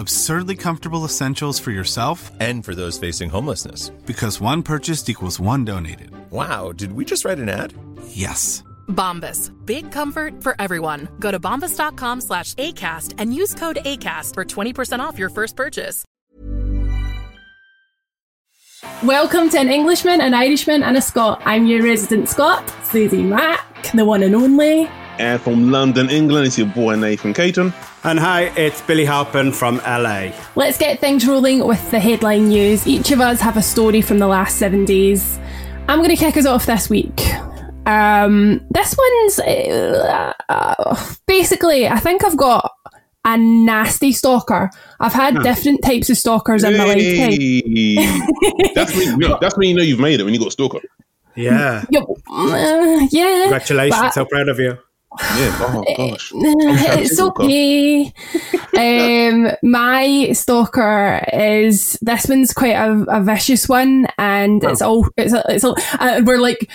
absurdly comfortable essentials for yourself and for those facing homelessness. Because one purchased equals one donated. Wow, did we just write an ad? Yes. Bombas. Big comfort for everyone. Go to bombas.com slash ACAST and use code ACAST for 20% off your first purchase. Welcome to An Englishman, an Irishman, and a Scot. I'm your resident Scot, Susie Mack, the one and only. And from London, England, it's your boy Nathan Caton. And hi, it's Billy Halpin from LA. Let's get things rolling with the headline news. Each of us have a story from the last seven days. I'm going to kick us off this week. Um, this one's uh, uh, basically, I think I've got a nasty stalker. I've had huh. different types of stalkers in my lifetime. that's, when, you know, that's when you know you've made it when you got a stalker. Yeah. Uh, yeah. Congratulations. so proud of you. Yeah. Oh gosh. it's okay. um, my stalker is this one's quite a, a vicious one, and it's all it's a, it's a, uh, we're like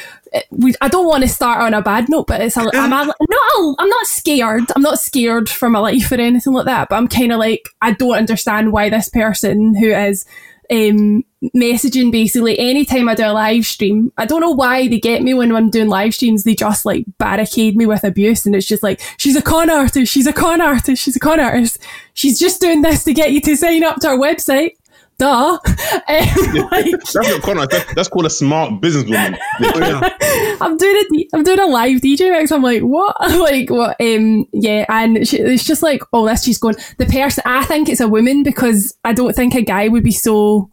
we. I don't want to start on a bad note, but it's a, I'm a, no, I'm not scared. I'm not scared for my life or anything like that. But I'm kind of like I don't understand why this person who is um, messaging basically anytime I do a live stream. I don't know why they get me when I'm doing live streams. They just like barricade me with abuse, and it's just like she's a con artist. She's a con artist. She's a con artist. She's just doing this to get you to sign up to our website. Duh. Like, that's not con artist. That's called a smart businesswoman. I'm doing a I'm doing a live DJ mix. I'm like, what? like what? Um, yeah, and she, it's just like, oh, this. She's going. The person. I think it's a woman because I don't think a guy would be so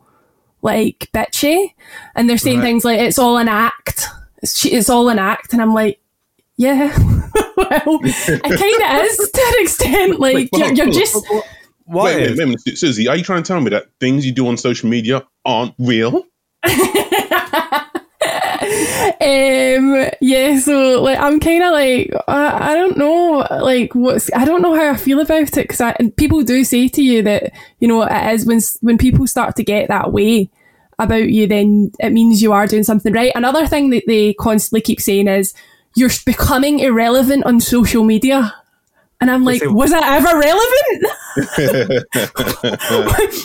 like bitchy, and they're saying right. things like it's all an act. It's, it's all an act, and I'm like, yeah, well, it kind of is to an extent. Like wait, you're, you're just. What wait, wait, wait a minute, Susie, are you trying to tell me that things you do on social media aren't real? um yeah so like i'm kind of like I, I don't know like what's i don't know how i feel about it because people do say to you that you know it is when when people start to get that way about you then it means you are doing something right. Another thing that they constantly keep saying is you're becoming irrelevant on social media and I'm like, was that ever relevant?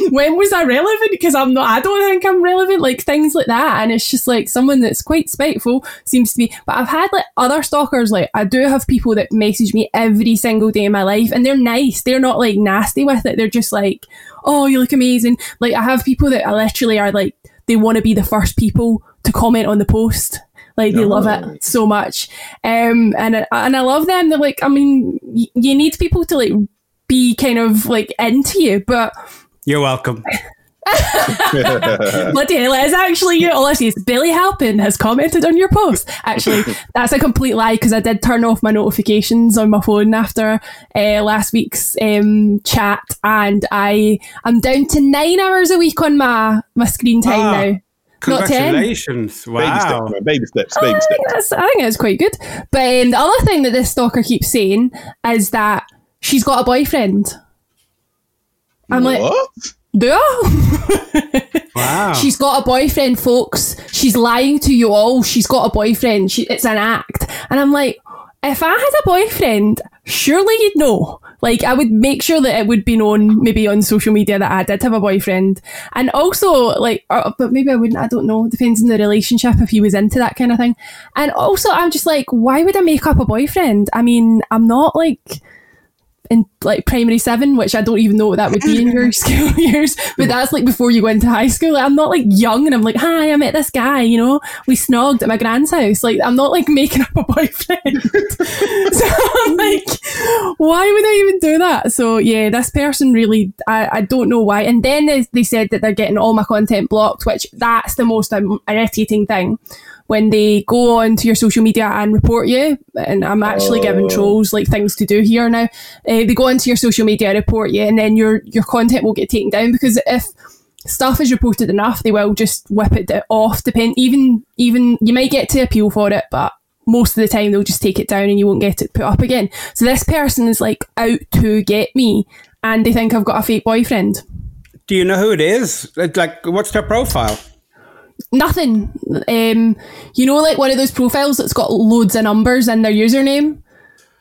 when was I relevant? Because I'm not, I don't think I'm relevant. Like things like that. And it's just like someone that's quite spiteful seems to be. But I've had like other stalkers, like I do have people that message me every single day in my life and they're nice. They're not like nasty with it. They're just like, oh, you look amazing. Like I have people that literally are like, they want to be the first people to comment on the post like they love it so much, um, and and I love them. They're like, I mean, y- you need people to like be kind of like into you, but you're welcome. Bloody hell, it is actually you. Ulysses, Billy Halpin has commented on your post. Actually, that's a complete lie because I did turn off my notifications on my phone after uh, last week's um, chat, and I I am down to nine hours a week on my my screen time ah. now. Congratulations! Wow, baby steps, baby steps. Baby steps. I think it's quite good. But um, the other thing that this stalker keeps saying is that she's got a boyfriend. I'm what? like, yeah. wow. She's got a boyfriend, folks. She's lying to you all. She's got a boyfriend. She, it's an act. And I'm like, if I had a boyfriend, surely you'd know. Like, I would make sure that it would be known maybe on social media that I did have a boyfriend. And also, like, or, but maybe I wouldn't, I don't know. Depends on the relationship if he was into that kind of thing. And also, I'm just like, why would I make up a boyfriend? I mean, I'm not like, in, like primary seven, which I don't even know what that would be in your school years, but that's like before you go into high school. Like, I'm not like young and I'm like, hi, I met this guy, you know, we snogged at my grand's house. Like, I'm not like making up a boyfriend. so I'm like, why would I even do that? So yeah, this person really, I, I don't know why. And then they, they said that they're getting all my content blocked, which that's the most um, irritating thing when they go on to your social media and report you, and I'm actually oh. giving trolls like things to do here now. Uh, they go onto your social media, report you, and then your your content will get taken down because if stuff is reported enough, they will just whip it off. Depend even even you might get to appeal for it, but most of the time they'll just take it down and you won't get it put up again. So this person is like out to get me, and they think I've got a fake boyfriend. Do you know who it is? Like, what's their profile? Nothing. Um, you know, like one of those profiles that's got loads of numbers in their username,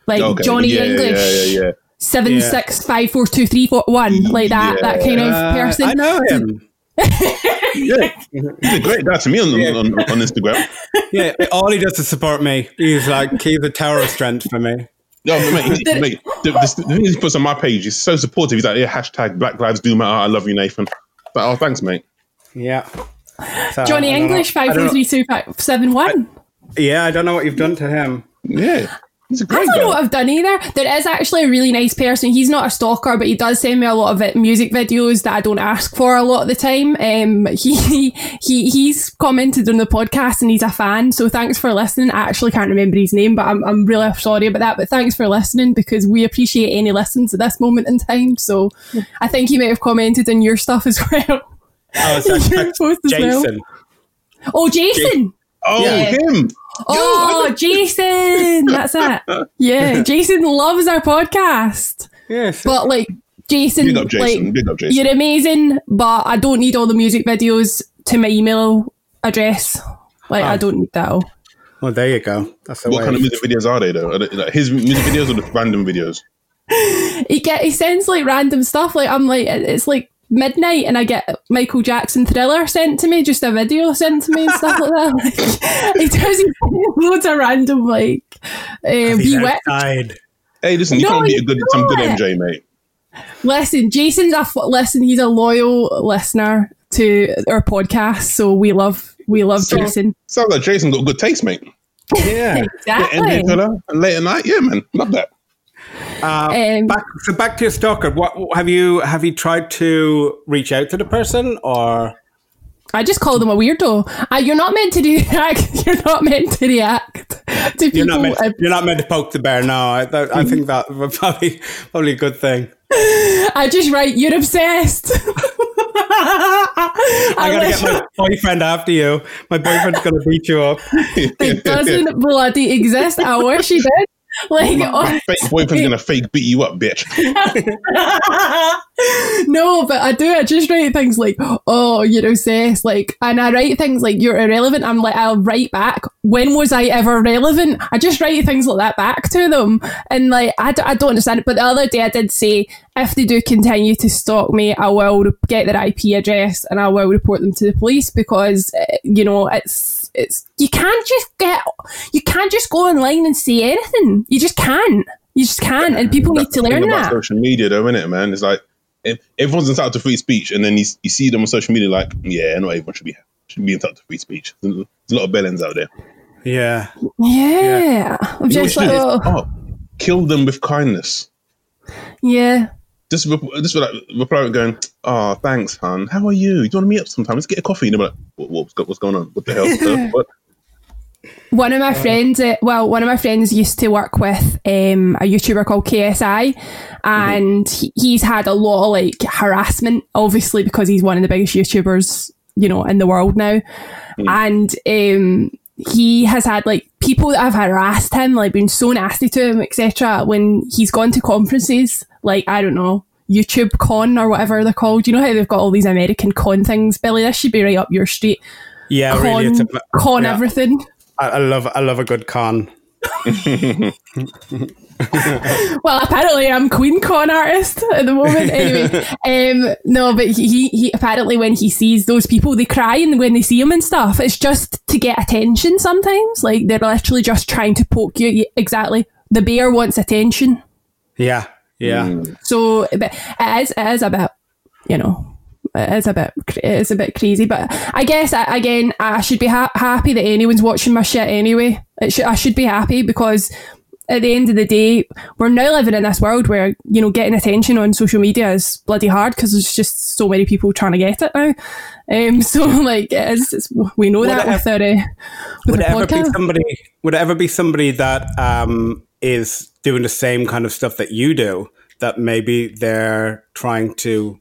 like okay. Johnny yeah, English. Yeah, yeah, yeah. Seven yeah. six five four two three four one, like that, yeah. that kind of person. I know him. yeah, he's a great guy to me on, yeah. on, on, Instagram. Yeah, all he does is support me. He's like he's a tower of strength for me. No, mate, he, mate the, the, the, thing he puts on my page is so supportive. He's like, yeah, hashtag Black Lives Do Matter. I love you, Nathan. But oh, thanks, mate. Yeah. So, Johnny English five four three two five seven one. Yeah, I don't know what you've done to him. Yeah. He's a great I don't guy. know what I've done either. There is actually a really nice person. He's not a stalker, but he does send me a lot of music videos that I don't ask for a lot of the time. Um, he he he's commented on the podcast and he's a fan. So thanks for listening. I actually can't remember his name, but I'm I'm really sorry about that. But thanks for listening because we appreciate any listens at this moment in time. So I think he might have commented on your stuff as well. Oh, it's Jason. Oh, Jason. Oh, yeah. him. Oh, Jason. That's it. Yeah, Jason loves our podcast. Yes. But like Jason, Big Jason. like Big Jason. you're amazing, but I don't need all the music videos to my email address. Like oh. I don't need that all. Well, there you go. That's what kind of music videos are they though? Are they, like his music videos or the random videos? he get he sends like random stuff. Like I'm like it's like midnight and I get Michael Jackson Thriller sent to me, just a video sent to me and stuff like that. Like, he does loads of random like uh, bewitched. Hey, listen, you no, can't be a good some good MJ, mate. Listen, Jason's a listen. He's a loyal listener to our podcast, so we love we love so, Jason. Sounds like Jason got good taste, mate. Yeah, exactly. Yeah, late at night, yeah, man, love that. Uh, um, back, so back to your stalker. What have you have you tried to reach out to the person or? I just call them a weirdo. Uh, you're not meant to do that. You're not meant to react to people. You're not meant, to, you're not meant to poke the bear. No, I, I think that probably probably a good thing. I just write. You're obsessed. I gotta get my boyfriend after you. My boyfriend's gonna beat you up. it doesn't bloody exist. I wish he did. Like, my fake boyfriend's gonna fake beat you up, bitch. no, but I do. I just write things like, "Oh, you know, sis," like, and I write things like, "You're irrelevant." I'm like, I'll write back. When was I ever relevant? I just write things like that back to them, and like, I d- I don't understand it. But the other day, I did say, if they do continue to stalk me, I will get their IP address and I will report them to the police because eh, you know it's it's you can't just get you can't just go online and say anything. You just can't. You just can't, and people need to learn that. Social media, though, isn't it, man? It's like everyone's entitled to free speech, and then you, you see them on social media, like, yeah, not everyone should be should be entitled to free speech. There's a lot of bellends out there. Yeah, yeah. yeah. I'm just like, oh. oh, kill them with kindness. Yeah, just just like reply going, "Oh, thanks, hon. How are you? Do you want to meet up sometime? Let's get a coffee." And I'm like, what, what's, what's going on? What the hell? what? One of my friends, uh, well, one of my friends used to work with um, a YouTuber called KSI, and mm-hmm. he, he's had a lot of like harassment, obviously because he's one of the biggest YouTubers, you know, in the world now, mm. and um, he has had like people that have harassed him, like been so nasty to him, etc. When he's gone to conferences, like I don't know, YouTube Con or whatever they're called. You know how they've got all these American con things, Billy? This should be right up your street. Yeah, con, really, it's a, con yeah. everything. I, I love, I love a good con. well, apparently I'm Queen Con artist at the moment. Anyway, um, no, but he, he apparently when he sees those people, they cry and when they see him and stuff. It's just to get attention. Sometimes, like they're literally just trying to poke you. Exactly, the bear wants attention. Yeah, Yeah. Mm. So but it is, it is a bit, you know, it is a bit, it is a bit crazy. But I guess again, I should be ha- happy that anyone's watching my shit anyway. It should, I should be happy because at the end of the day, we're now living in this world where you know getting attention on social media is bloody hard because there's just so many people trying to get it now. Um, so like, it is, it's, we know Would that it with our uh, with Would it our ever be podcast. somebody? Would it ever be somebody that um, is doing the same kind of stuff that you do? That maybe they're trying to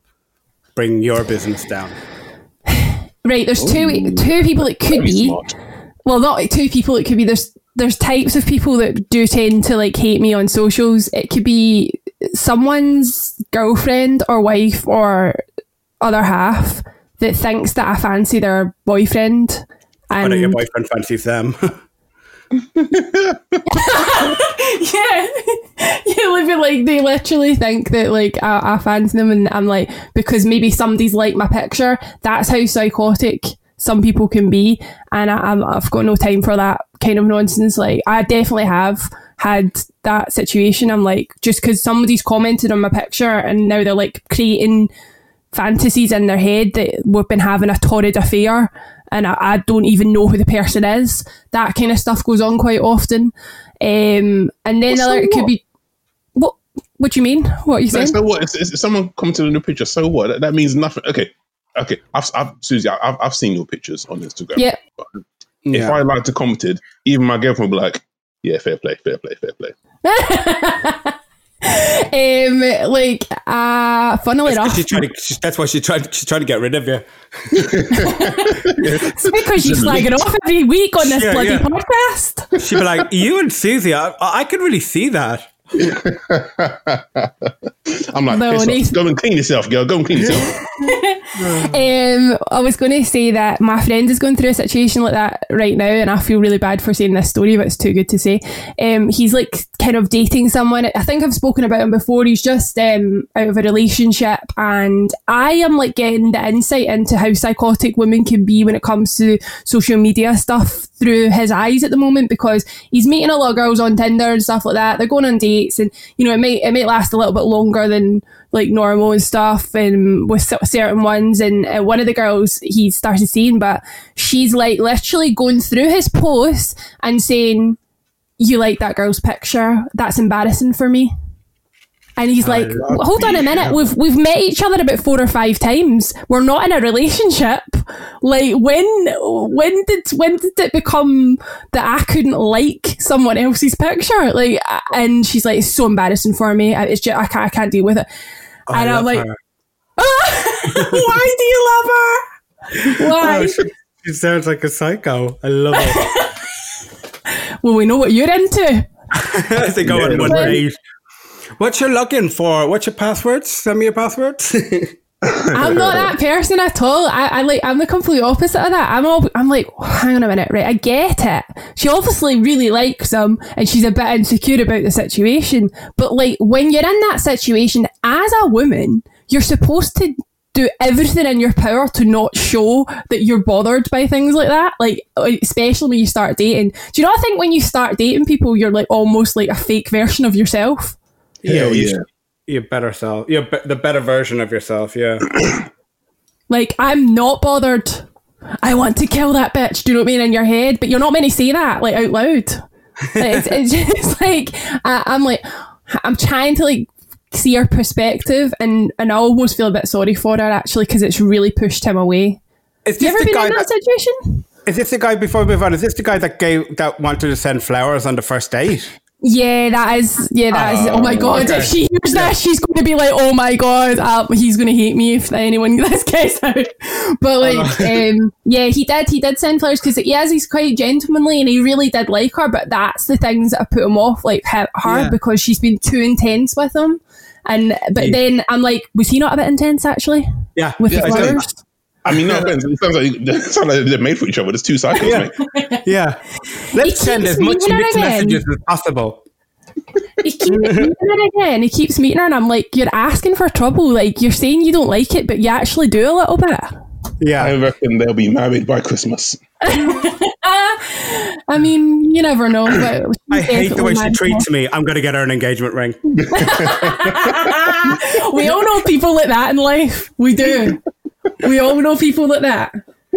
bring your business down. Right, there's two two people it could be. smart. Well, not two people. It could be there's there's types of people that do tend to like hate me on socials. It could be someone's girlfriend or wife or other half that thinks that I fancy their boyfriend. And your boyfriend fancies them. yeah, yeah, living like they literally think that like I, I fancy them, and I'm like because maybe somebody's liked my picture. That's how psychotic some people can be, and I, I'm, I've got no time for that kind of nonsense. Like I definitely have had that situation. I'm like just because somebody's commented on my picture, and now they're like creating fantasies in their head that we've been having a torrid affair and I, I don't even know who the person is. That kind of stuff goes on quite often. Um, and then Well, so it could be what what do you mean? What are you saying? so what? If, if someone commented on your picture, so what? That, that means nothing. Okay, okay. I've, I've Susie, I've, I've seen your pictures on Instagram. Yeah. If yeah. I liked to commented, even my girlfriend would be like, "Yeah, fair play, fair play, fair play." um, like uh, funnily enough, She's trying to, she's, that's why she's trying. She's trying to get rid of you. it's because you slag it off every week on this Yeah, bloody yeah. podcast. She'd be like, "You and Susie, I, I could really see that." I'm like, No. Go and clean yourself, girl. Go and clean yourself. Um, I was going to say that my friend is going through a situation like that right now, and I feel really bad for saying this story, but it's too good to say. Um, he's like kind of dating someone. I think I've spoken about him before. He's just um, out of a relationship, and I am like getting the insight into how psychotic women can be when it comes to social media stuff through his eyes at the moment because he's meeting a lot of girls on Tinder and stuff like that. They're going on dates, and you know it may it might last a little bit longer than like normal and stuff, and with certain ones. And uh, one of the girls he started seeing, but she's like literally going through his posts and saying, "You like that girl's picture? That's embarrassing for me." And he's like, "Hold on a minute. We've we've met each other about four or five times. We're not in a relationship. Like when when did when did it become that I couldn't like someone else's picture? Like, and she's like, it's so embarrassing for me. I- It's just I can't I can't deal with it. and I'm like, her. why do you love her? Oh, why? Oh, she, she sounds like a psycho. I love it. well, we know what you're into. They go on one. What's your login for? What's your passwords? Send me your passwords. I'm not that person at all. I, I like I'm the complete opposite of that. I'm all I'm like, hang on a minute, right? I get it. She obviously really likes him and she's a bit insecure about the situation. But like when you're in that situation as a woman, you're supposed to do everything in your power to not show that you're bothered by things like that. Like especially when you start dating. Do you not think when you start dating people you're like almost like a fake version of yourself? Yeah, Hell you yeah. your better self. You're be- the better version of yourself. Yeah. Like, I'm not bothered. I want to kill that bitch. Do you know what I mean? In your head, but you're not meant to say that like out loud. It's, it's just like I, I'm like I'm trying to like see her perspective, and and I almost feel a bit sorry for her actually because it's really pushed him away. Is You this ever the been guy in that that, situation? is this the guy before we move on? Is this the guy that gave that wanted to send flowers on the first date? Yeah, that is. Yeah, that is. Oh my god! okay. If she hears that, she's going to be like, "Oh my god, uh, he's going to hate me if anyone this gets out." But like, um, yeah, he did. He did send flowers because he is. He's quite gentlemanly, and he really did like her. But that's the things that have put him off, like her, her Yeah. because she's been too intense with him. And but then I'm like, was he not a bit intense actually Yeah. with Yeah, the flowers? I mean, no offense. It sounds like, it sounds like they're made for each other. There's two cycles, Yeah. mate. Yeah. Let's send as much mixed messages as possible. he keeps meeting her again. He keeps meeting her, and I'm like, you're asking for trouble. Like you're saying you don't like it, but you actually do a little bit. Yeah. I reckon they'll be married by Christmas. I mean, you never know. But I hate the way she treats me. I'm going to get her an engagement ring. we all know people like that in life. We do. We all know people like that.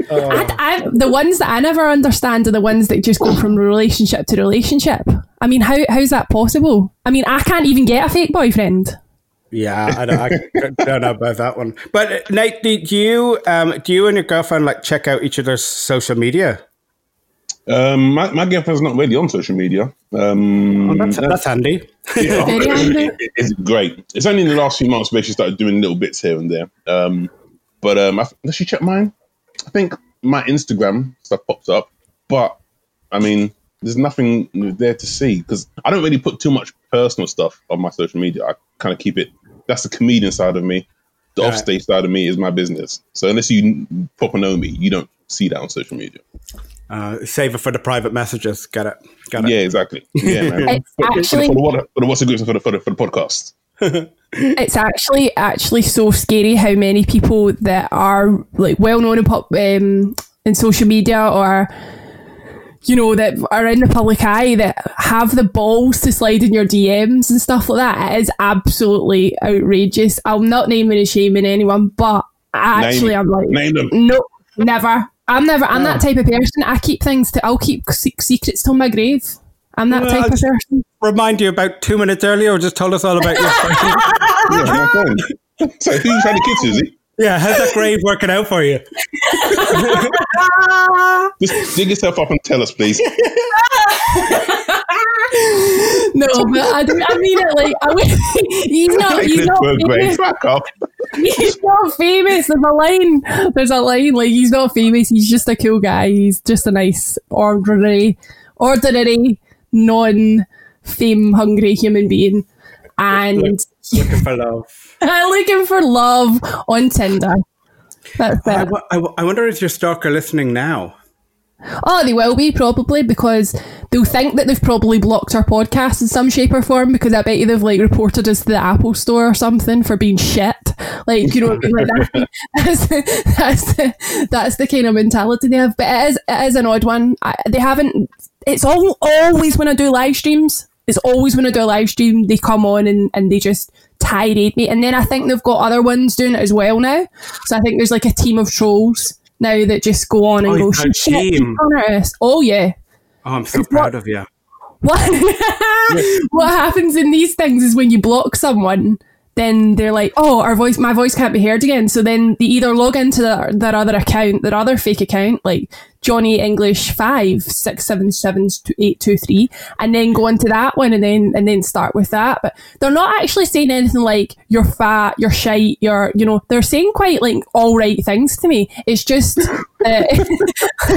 I, I, the ones that I never understand are the ones that just go from relationship to relationship. I mean, how how's that possible? I mean, I can't even get a fake boyfriend. Yeah, I don't, I don't know about that one. But uh, Nate, do you um, do you and your girlfriend like check out each other's social media? Um, my, my girlfriend's not really on social media. Um, Oh, that's, that's handy. yeah, handy. it- it's great. It's only in the last few months where she started doing little bits here and there. Um, but um, I, does she check mine? I think my Instagram stuff pops up, but I mean, there's nothing there to see because I don't really put too much personal stuff on my social media. I kind of keep it. That's the comedian side of me. The Right. offstage side of me is my business. So unless you proper know me, you don't see that on social media. Uh, save it for the private messages. Got it. Got it. Yeah, exactly. Yeah, man. It's for, actually for the, for the WhatsApp groups and for the, for the for the podcast. it's actually actually so scary how many people that are like well known in pop um, in social media or you know that are in the public eye that have the balls to slide in your DMs and stuff like that. It is absolutely outrageous. I'm not naming and shaming anyone, but actually, Name- I'm like, name them. no, never. I'm never. I'm that type of person. I keep things to. I'll keep secrets till my grave. I'm that Well, type of it's- person. Remind you about two minutes earlier, or just told us all about your. Yeah, my phone. So who you trying to kiss, Susie? yeah, how's that grave working out for you? Just dig yourself up and tell us, please. No, but I, I mean it like I mean, he's not. He's not Good, famous. Fuck off. He's not famous. There's a line. There's a line. Like he's not famous. He's just a cool guy. He's just a nice, ordinary, ordinary, non-fame hungry human being, and Looking for love. looking for love on Tinder. That's I, it. wo- I wonder if your stalker listening now. Oh, they will be probably because they'll think that they've probably blocked our podcast in some shape or form because I bet you they've like reported us to the Apple Store or something for being shit. Like you know, I like, that's that's the, that's the kind of mentality they have. But it is it is an odd one. I, they haven't. It's all always when I do live streams. It's always when I do a live stream they come on and, and they just tirade me. And then I think they've got other ones doing it as well now. So I think there's like a team of trolls now that just go on and Oh, go you've got a shit. on us." Oh yeah. Oh, I'm so It's proud what- of you. What what happens in these things is when you block someone, then they're like, "Oh, our voice, my voice can't be heard again." So then they either log into their, their other account, their other fake account, like Johnny English five six seven seven eight two three, and then go into that one, and then and then start with that. But they're not actually saying anything like "you're fat," "you're shite," "you're," you know, they're saying quite like all right things to me. It's just. Uh,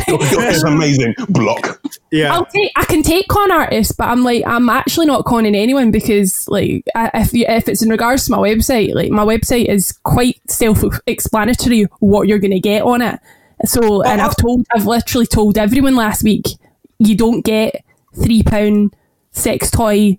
It's amazing. Block. Yeah. I'll take, I can take con artists, but I'm like, I'm actually not conning anyone because, like, I, if you, if it's in regards to my website, like, my website is quite self-explanatory what you're going to get on it. So, and I've told, I've literally told everyone last week, you don't get three pound sex toy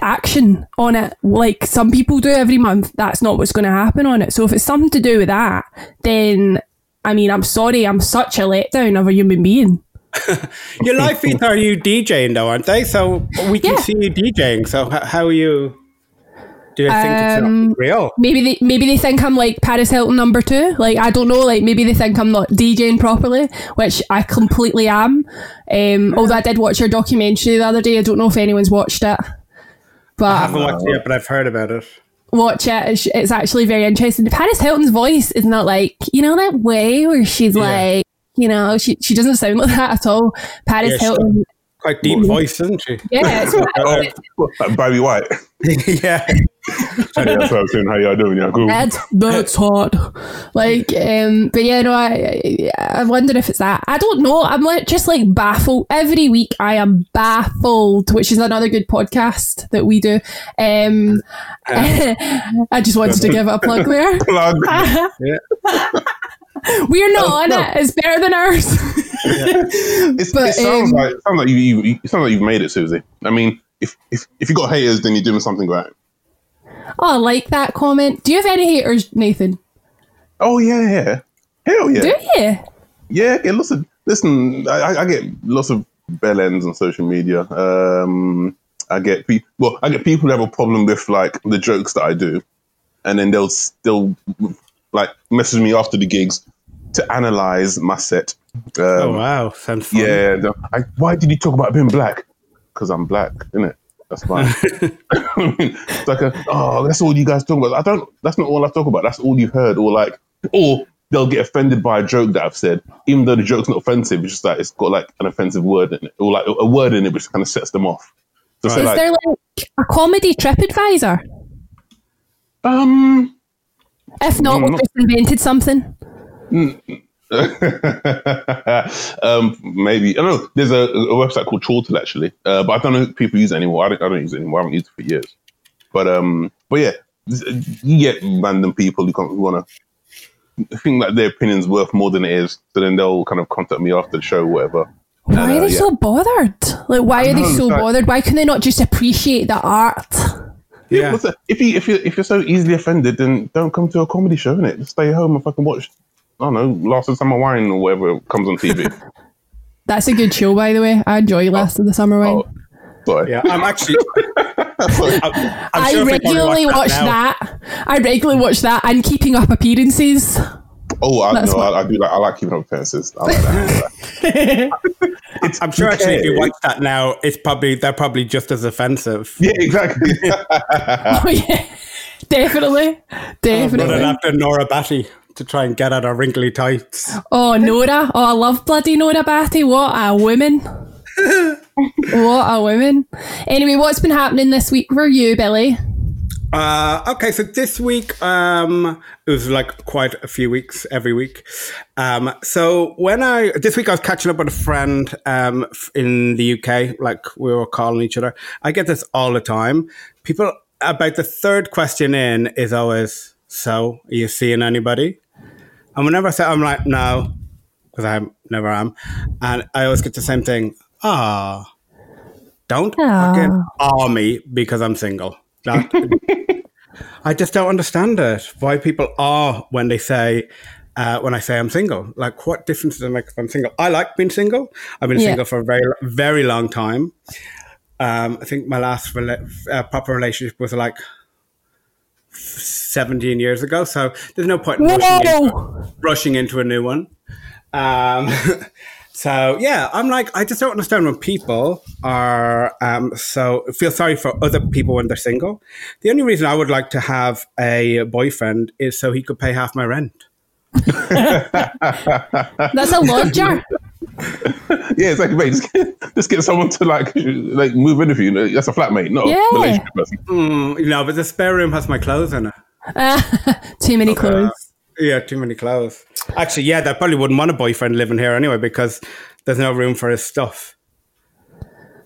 action on it like some people do every month. That's not what's going to happen on it. So, if it's something to do with that, then I mean, I'm sorry, I'm such a letdown of a human being. Your live feeds are you DJing though, aren't they? So we can Yeah. see you DJing. So how are you? Do you think it's Um, not real? maybe they maybe they think I'm like Paris Hilton number two. Like I don't know. Like maybe they think I'm not DJing properly, which I completely am. Um, although I did watch your documentary the other day. I don't know if anyone's watched it, But I haven't watched it yet, but I've heard about it. Watch it. It's, it's actually very interesting. Paris Hilton's voice is not like you know that way where she's like you know she she doesn't sound like that at all. Paris Yeah, Hilton. Quite deep voice, isn't she? Yeah, it's, like Barry White. yeah. Sorry, that's what I'm saying. How y'all doing? Yeah, cool. That's that's hot. Like, um, but yeah, no, I, I I wonder if it's that. I don't know. I'm like just like baffled every week. I am baffled, which is another good podcast that we do. Um, I just wanted to give it a plug there. Plug. We're not on it. It's better than ours. It's, But, it sounds um, like it sounds like you, you it sounds like you've made it, Susie. I mean, if if if you got haters, then you're doing something right. oh, I like that comment. Do you have any haters, Nathan? Oh yeah, yeah. Hell yeah. Do you? Yeah, lots of listen. I, I- get lots of bell ends on social media. Um, I get people. Well, I get people who have a problem with like the jokes that I do, and then they'll still like message me after the gigs to analyze my set. Um, oh wow, sounds fun. Yeah. the- I, why did you talk about being black? Because I'm black, isn't it? That's fine. it's like, a, oh, that's all you guys talk about. I don't. That's not all I talk about. That's all you've heard, or like, or they'll get offended by a joke that I've said, even though the joke's not offensive. It's just that it's got like an offensive word in it, or like a word in it which kind of sets them off. So say Is like, there like a comedy trip advisor? um, If not, we've just invented something. um, maybe I don't know. There's a, a website called Chortle actually, uh, but I don't know if people use it anymore. I don't, I don't use it anymore. I haven't used it for years. But um, but yeah, you get random people who, who want to think that their opinion's worth more than it is. So then they'll kind of contact me after the show, whatever. Why And, are uh, they yeah. so bothered? Like, why are they so like- bothered? Why can they not just appreciate the art? Yeah. What's that? If you if you if you're so easily offended, then don't come to a comedy show, innit? Just stay home and fucking watch. I don't know, Last of the Summer Wine or whatever comes on TV. That's a good show, by the way. I enjoy oh. Last of the Summer Wine. oh, sorry. Yeah, I'm actually. I'm, I'm I sure if I regularly watch now- that. I regularly watch that and Keeping Up Appearances. Oh, I, That's no, I, I do like. I like keeping up appearances. I like that. I'm sure actually, if you watch that now, it's probably they're probably just as offensive. yeah, exactly. oh yeah, definitely, Running definitely. after Nora Batty to try and get at her wrinkly tights. Oh Nora, oh I love bloody Nora Batty. What a woman! what a woman. Anyway, what's been happening this week for you, Billy? Uh, okay, so this week, um, it was like quite a few weeks every week. Um, so when I, this week I was catching up with a friend, um, in the UK, like we were calling each other. I get this all the time. People, about the third question in is always, so are you seeing anybody? And whenever I say, I'm like, no, because I never am. And I always get the same thing. Ah, don't Aw. fucking awe me because I'm single. That, I just don't understand it. Why people are when they say, uh, when I say I'm single. Like, what difference does it make if I'm single? I like being single. I've been Yeah. single for a very, very long time. Um, I think my last rela- uh, proper relationship was like 17 years ago. So there's no point in rushing, in, rushing into a new one. Um, so yeah, I'm like, I just don't understand when people are um, so feel sorry for other people when they're single. The only reason I would like to have a boyfriend is so he could pay half my rent. That's a lodger. yeah, it's like, mate, just get, just get someone to like like move in with you. That's a flatmate, not Yeah. a relationship person. Mm, you know, but the spare room has my clothes in it. Too many clothes. Yeah, too many clothes. Actually, yeah, they probably wouldn't want a boyfriend living here anyway because there's no room for his stuff.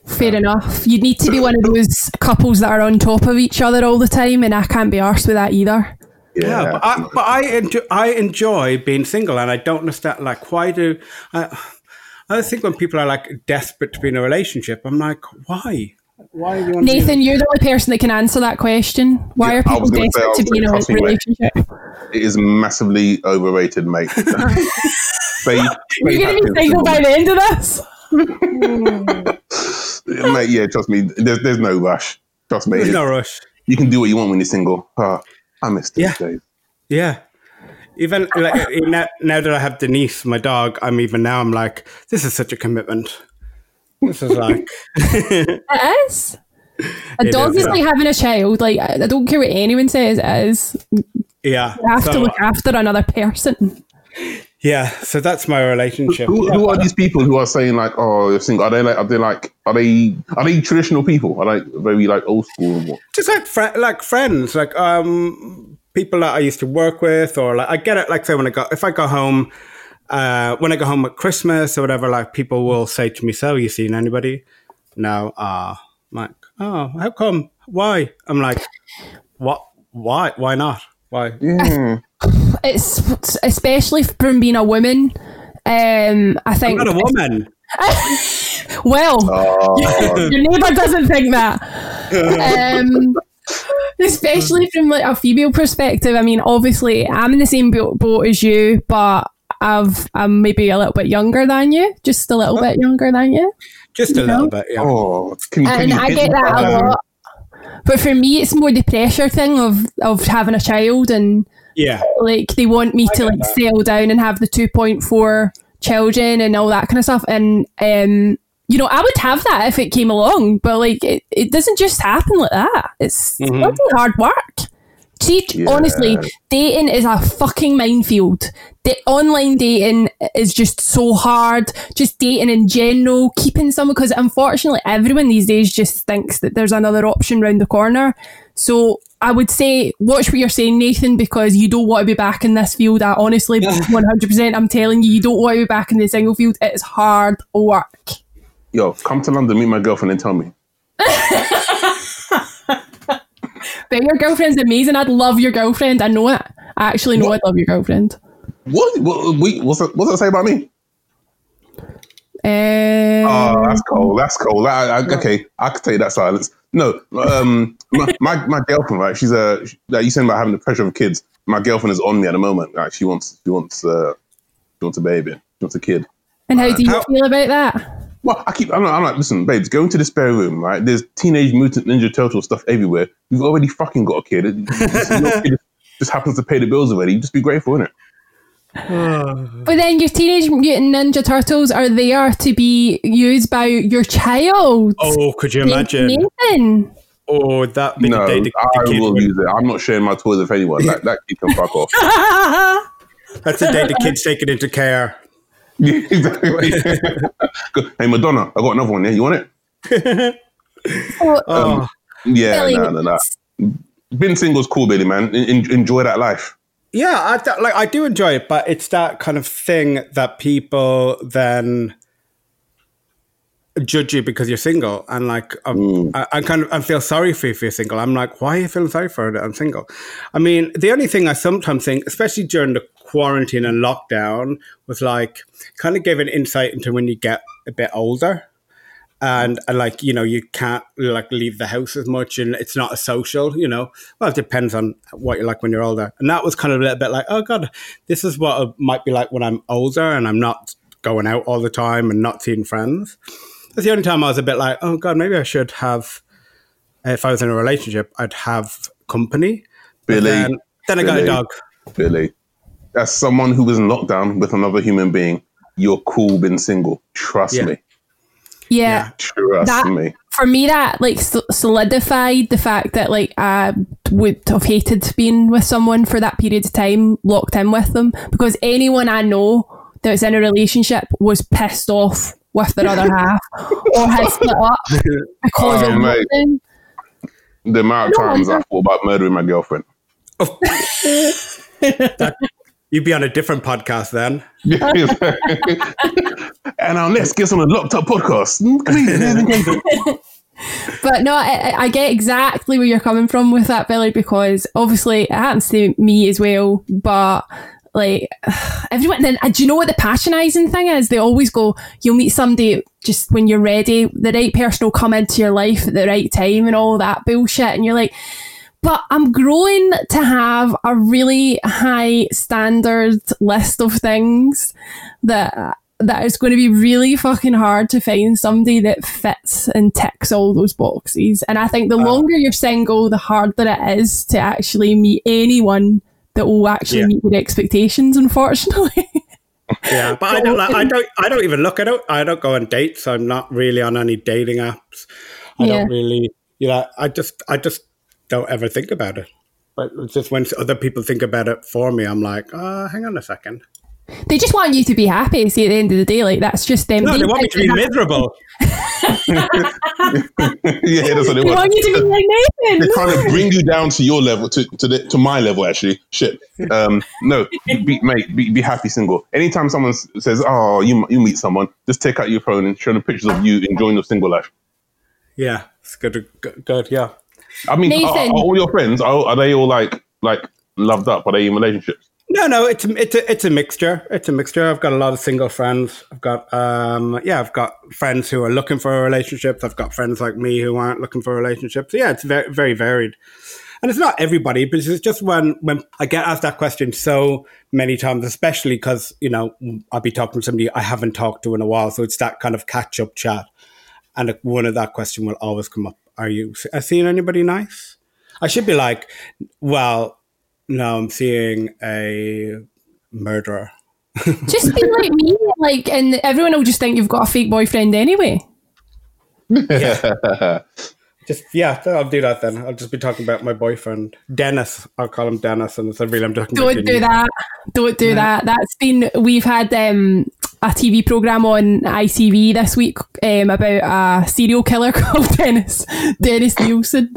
Fair enough. You'd need to be one of those couples that are on top of each other all the time, and I can't be arsed with that either. Yeah, but I, but I enjoy, I enjoy being single, and I don't understand like why do I? I think when people are like desperate to be in a relationship, I'm like, why? Why do you want Nathan, you're the only person that can answer that question. Why Yeah, are people was gonna say, desperate to be in a trust mate. relationship? It is massively overrated, mate. Faith, You're going to be single by the end of this. mate. Yeah, trust me. There's there's no rush. Trust me. There's no rush. You can do what you want when you're single. Ah, I miss these Yeah. days. Yeah. Even like now, now that I have Denise, my dog, I'm even now. I'm like, this is such a commitment. This is like, It is. A It dog is, is like having a child. Like I I don't care what anyone says. It is. yeah. You have to look after another person. yeah. So that's my relationship. Who, who are these people who are saying like, "Oh, you're single"? Are they like? Are they like? Are they? Are they traditional people? Are they very like old school? Or what? just like fri like friends, like um people that I used to work with, or like I get it. Like say when I go, if I go home, uh, when I go home at Christmas or whatever, like people will say to me, "So you seen anybody?" No. Ah, I'm like, oh, how come? Why? I'm like, what? Why? Why not? Why? Yeah. It's especially from being a woman. Um, I I'm think. not a woman. Well, Oh, your neighbour doesn't think that. Um, especially from like a female perspective. I mean, obviously, I'm in the same boat, boat as you, but I've, I'm maybe a little bit younger than you, just a little bit younger than you. Just a You little bit, yeah. Oh, can, can and you I get that a lot. But for me, it's more the pressure thing of of having a child, and Yeah. like they want me to like settle down and have the two point four children and all that kind of stuff. And um, you know, I would have that if it came along, but like it, it doesn't just happen like that. It's bloody hard work. See, honestly, dating is a fucking minefield. The online dating is just so hard. Just dating in general, keeping someone because unfortunately, everyone these days just thinks that there's another option round the corner. So I would say watch what you're saying, Nathan, because you don't want to be back in this field. I honestly, 100%, I'm telling you, you don't want to be back in the single field. It is hard work. Yo, come to London, meet my girlfriend, and tell me. But your girlfriend's amazing. I'd love your girlfriend. I know it. I actually know I'd love your girlfriend. What? what we, what's that, what's that say about me? Um, Oh, that's cold. That's cold. I, I, okay, I could take that silence. No, um, my, my my girlfriend, right? She's a like you saying about having the pressure of kids. My girlfriend is on me at the moment. Like she wants, she wants, uh, she wants a baby. She wants a kid. and how do you how- feel about that? Well, I keep. I'm, like- I'm like, listen, babes, go into the spare room, right? There's teenage mutant ninja turtle stuff everywhere. You've already fucking got a kid. It- your kid just happens to pay the bills already. You Just be grateful, innit? But then your Teenage Mutant Ninja Turtles are there to be used by your child. Oh, could you imagine? Nathan. Oh, that be No, the day the, the I kid will use it. I'm not sharing my toys with anyone. That that kid can fuck off. That's the day the kid's taken into care. Yeah, exactly. hey, Madonna, I got another one. there. you want it? Oh, um, Oh, Yeah, Billy, no, no, no. Being single's cool, Billy, man. En- en- enjoy that life. yeah, I th- like I do enjoy it, but it's that kind of thing that people then judge you because you're single, and like um, I, I kind of I feel sorry for you if you're single. I'm like, why are you feeling sorry for it? I'm single. I mean, the only thing I sometimes think, especially during the quarantine and lockdown, was like kind of gave an insight into when you get a bit older. and uh, like you know you can't like leave the house as much and it's not as social you know well it depends on what you're like when you're older and that was kind of a little bit like oh god this is what it might be like when i'm older and i'm not going out all the time and not seeing friends that's the only time i was a bit like oh god maybe i should have if i was in a relationship i'd have company But Billy, then, then i got a dog Billy. As someone who was in lockdown with another human being, you're cool being single. Trust Yeah. me. yeah. Trust That me. for me, that like solidified the fact that like I would have hated being with someone for that period of time, locked in with them, because anyone I know that's in a relationship was pissed off with their other half or has split up because Oh, of mate. something. The amount of times I I'm- thought about murdering my girlfriend. you'd be on a different podcast then and our next guest on the Locked Up podcast. Mm, come here. But no, I, I- I get exactly where you're coming from with that, Billy, because obviously it happens to me as well. But like everyone, then uh, do you know what the patronising thing is? They always go, "You'll meet somebody just when you're ready. The right person will come into your life at the right time, and all that bullshit." And you're like. But I'm growing to have a really high standard list of things that that is going to be really fucking hard to find somebody that fits and ticks all those boxes. And I think the longer you're single, the harder it is to actually meet anyone that will actually Yeah. meet your expectations. Unfortunately, Yeah, but I don't. Like, I don't. I don't even look at it. I don't go on dates. I'm not really on any dating apps. I Yeah. don't really. You know, I just. I just don't ever think about it. But it's just when other people think about it for me, I'm like, oh, hang on a second. They just want you to be happy. See, at the end of the day, like that's just them. No, they want me to be think miserable. yeah, that's what they They want. want you to be like Nathan. They're Nathan. trying to bring you down to your level, to to, the, to my level. Actually, shit. Um, no, be, mate, be, be happy single. Anytime someone says, "Oh, you you meet someone," just take out your phone and show them pictures of you enjoying your single life. Yeah, it's good. Good. good yeah. I mean, are, are all your friends are, are they all like like loved up? Are they in relationships? No, no, it's it's a it's a mixture. It's a mixture. I've got a lot of single friends. I've got um yeah, I've got friends who are looking for relationships. I've got friends like me who aren't looking for relationships. Yeah, it's very very varied. and it's not everybody, but it's just when when I get asked that question so many times, especially because you know I'll be talking to somebody I haven't talked to in a while, so it's that kind of catch up chat, and one of that question will always come up: Are you seeing anybody nice? I should be like, well, no, I'm seeing a murderer. Just be like me, like, and everyone will just think you've got a fake boyfriend anyway. Yeah. Just yeah, I'll do that then. I'll just be talking about my boyfriend, Dennis. I'll call him Dennis, and it's a real I'm talking Don't do that. Don't do that. That's been. We've had um, a TV program on ITV this week um, about a serial killer called Dennis Dennis Nilsen.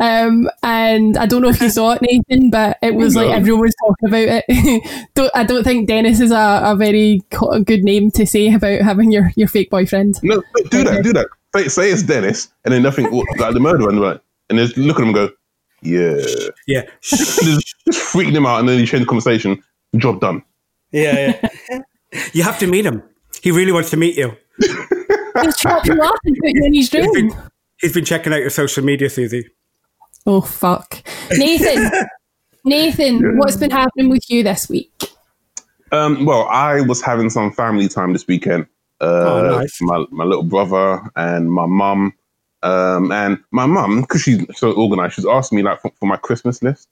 Um, and I don't know if you saw it, Nathan, but it was like everyone was talking about it. don't, I don't think Dennis is a, a very co- a good name to say about having your, your fake boyfriend. No, no, do that, do that. Say, say it's Dennis, and then nothing like the murderer, and right, and just look at him and go, yeah, Yeah, just, just freak them out, and then you change the conversation. Job done. yeah, yeah. you have to meet him. He really wants to meet you. He'll you up and put you in his He's room. been, he's been checking out your social media, Suzie. Oh fuck, Nathan. Nathan, what's been happening with you this week? Um, well, I was having some family time this weekend. Uh, Oh, nice. My my little brother and my mum, um, and my mum because she's so organized. She's asked me like for, for my Christmas list,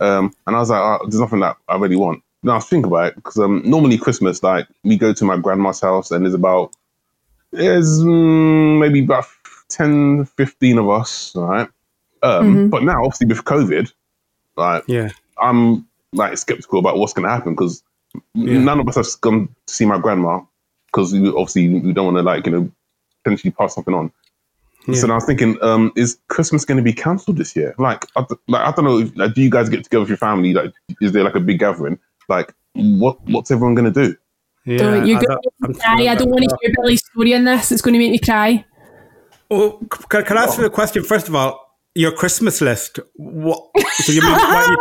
um, and I was like, oh, "There's nothing that I really want." Now I was thinking about it because um, normally Christmas, like we go to my grandma's house, and there's about there's mm, maybe about 10, 15 of us, right? Um, But now, obviously, with COVID, like Yeah, I'm like skeptical about what's going to happen because none of us have gone to see my grandma because obviously we don't want to like you know potentially pass something on. So then I was thinking, um, is Christmas going to be cancelled this year? Like, I, like I don't know. if- Like, do you guys get together with your family? Like, is there like a big gathering? Like, what what's everyone going to do? yeah. Don't, you're I going don't- to cry. I don't want to hear Billy's story in this. It's going to make me cry. Well, can, can I ask you a question? First of all, your Christmas list. What? So you mean write,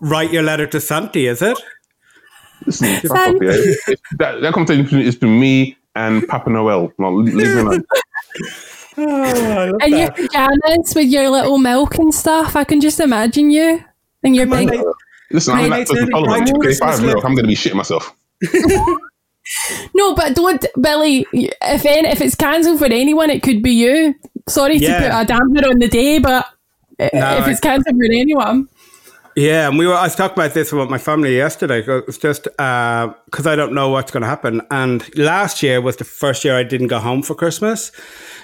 write your letter to Santi? Is it? Listen, fuck off, yeah. It's- that, that conversation is to me and Papa Noel. Like, leave me alone. Ah, and your pajamas with your little milk and stuff. I can just imagine you and your big. Mate, Listen, I'm Hey, lactose Nathan, intolerant. write If I have milk. I'm going to be shitting myself. No, but don't, Billy. If any, if it's cancelled for anyone, it could be you. Sorry Yeah. to put a damper on the day, but eh, No, if it's cancelled for anyone, um. Yeah, and we were. I was talking about this with my family yesterday. It's just uh, because I don't know what's going to happen. And last year was the first year I didn't go home for Christmas,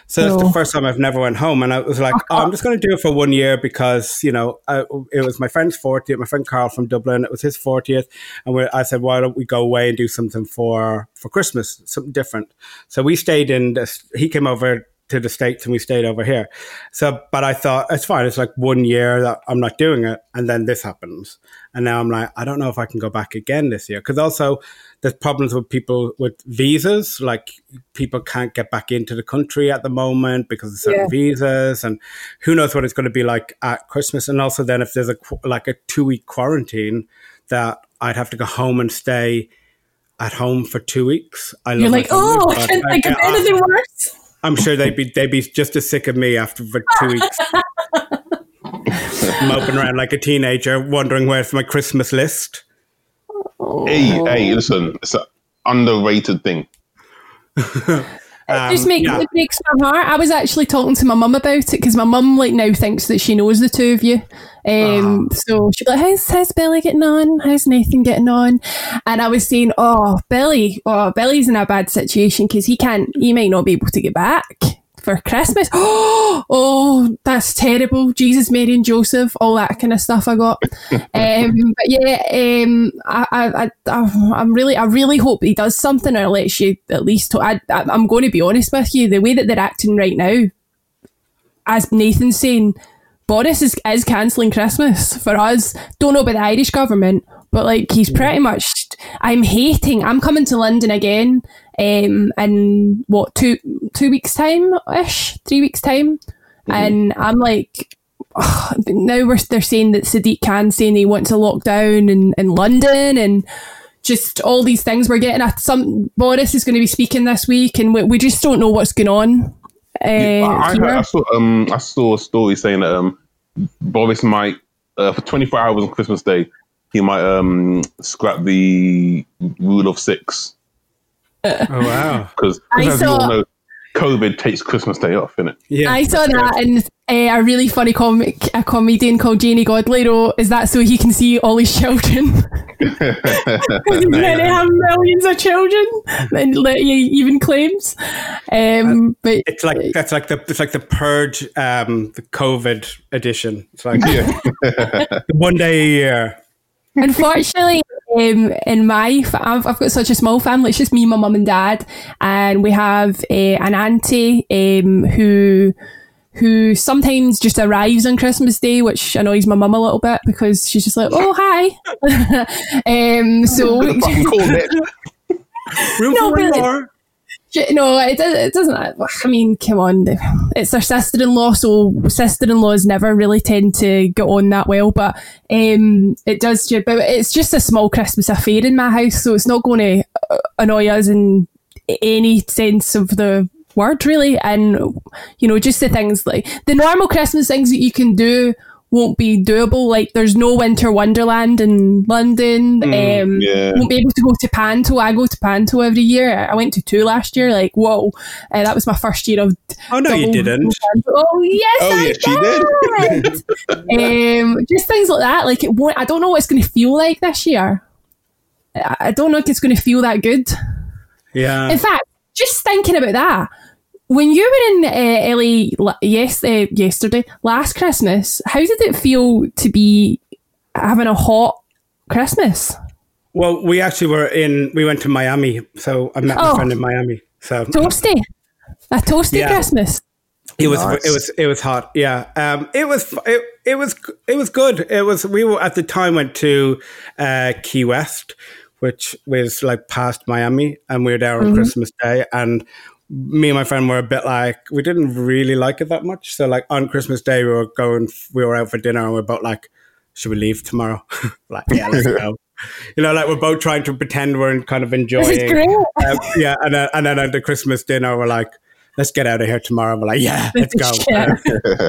so it's the Oh. first time I've never went home. And I was like, oh, I'm just going to do it for one year because you know I, it was my friend's 40th. My friend Carl from Dublin. It was his 40th, and we, I said, why don't we go away and do something for for Christmas, something different. So we stayed in. This, he came over to the states and we stayed over here. So, but I thought it's fine. It's like one year that I'm not doing it, and then this happens, and now I'm like, I don't know if I can go back again this year because also there's problems with people with visas. Like people can't get back into the country at the moment because of certain Yeah. visas, and who knows what it's going to be like at Christmas. And also, then if there's a like a two week quarantine, that I'd have to go home and stay at home for two weeks. I you're love like, oh, I can't think of anything worse. I'm sure they'd be they'd be just as sick of me after for two weeks. Moping around like a teenager, wondering where's my Christmas list. Hey, hey, listen, it's an underrated thing. It just makes yeah. it breaks my heart. I was actually talking to my mum about it because my mum like now thinks that she knows the two of you. Um, so she's like, "How's how's Billy getting on? How's Nathan getting on?" And I was saying, "Oh, Billy, oh, Billy's in a bad situation because he can't. He might not be able to get back." For Christmas, oh, that's terrible! Jesus, Mary, and Joseph, all that kind of stuff. I got, um, but yeah, um, I, I, I, I'm really, I really hope he does something or lets you at least. I, I, I'm going to be honest with you. The way that they're acting right now, as Nathan's saying, Boris is, is cancelling Christmas for us. Don't know about the Irish government, but like he's pretty much. I'm hating. I'm coming to London again. Um, in what two two weeks time ish, three weeks time, and I'm like, now we're they're saying that Sadiq Khan's saying he wants a lockdown in, in London and just all these things we're getting at some Boris is going to be speaking this week and we, we just don't know what's going on uh, I, I, heard. I saw um I saw a story saying that um Boris might uh, for 24 hours on Christmas Day. He might um, scrap the rule of six Oh wow. because, I as you all saw- know, COVID takes Christmas Day off, innit? Yeah. I saw that and uh, a really funny comic, a comedian called Janey Godley wrote, "Is that so he can see all his children? Because he's going to have millions of children." And like, he even claims, um, but It's like that's like the it's like the purge, um, the COVID edition. It's like one day a year. Unfortunately, um, in my, fa- I've, I've got such a small family. It's just me, my mum, and dad, and we have uh, an auntie um, who who sometimes just arrives on Christmas Day, which annoys my mum a little bit because she's just like, "Oh, hi." um, so Fucking call it. Room No, for one but- more. No, it, it doesn't. I mean, come on, it's their sister-in-law, so sister-in-laws never really tend to get on that well. But um, it does. But it's just a small Christmas affair in my house, so it's not going to annoy us in any sense of the word, really. And you know, just the things like the normal Christmas things that you can do won't be doable. Like there's no winter wonderland in London. um, yeah. Won't be able to go to Panto. I go to Panto every year. I went to two last year. Like whoa, uh, that was my first year of. Oh no, you didn't. Oh yes, Oh, I yes, you did. um, just things like that. Like it won't. I don't know what it's going to feel like this year. I I don't know if it's going to feel that good. Yeah. In fact, just thinking about that, when you were in uh, LA la- yes, uh, yesterday, last Christmas, how did it feel to be having a hot Christmas? Well, we actually were in. We went to Miami, so I met my Oh. friend in Miami. So Toasty, a toasty Yeah. Christmas. it was Nice. it was it was hot. Yeah. Um. It was it, it was it was good. It was. We were at the time went to uh, Key West, which was like past Miami, and we were there on Christmas Day, and me and my friend were a bit like we didn't really like it that much. So like on Christmas Day, we were going, we were out for dinner, and we are both like, should we leave tomorrow? like, yeah, let's go. You know, like we're both trying to pretend we're kind of enjoying. This is great. Um, yeah, and then, and then at the Christmas dinner, we're like, let's get out of here tomorrow. We're like, yeah, let's go. Yeah.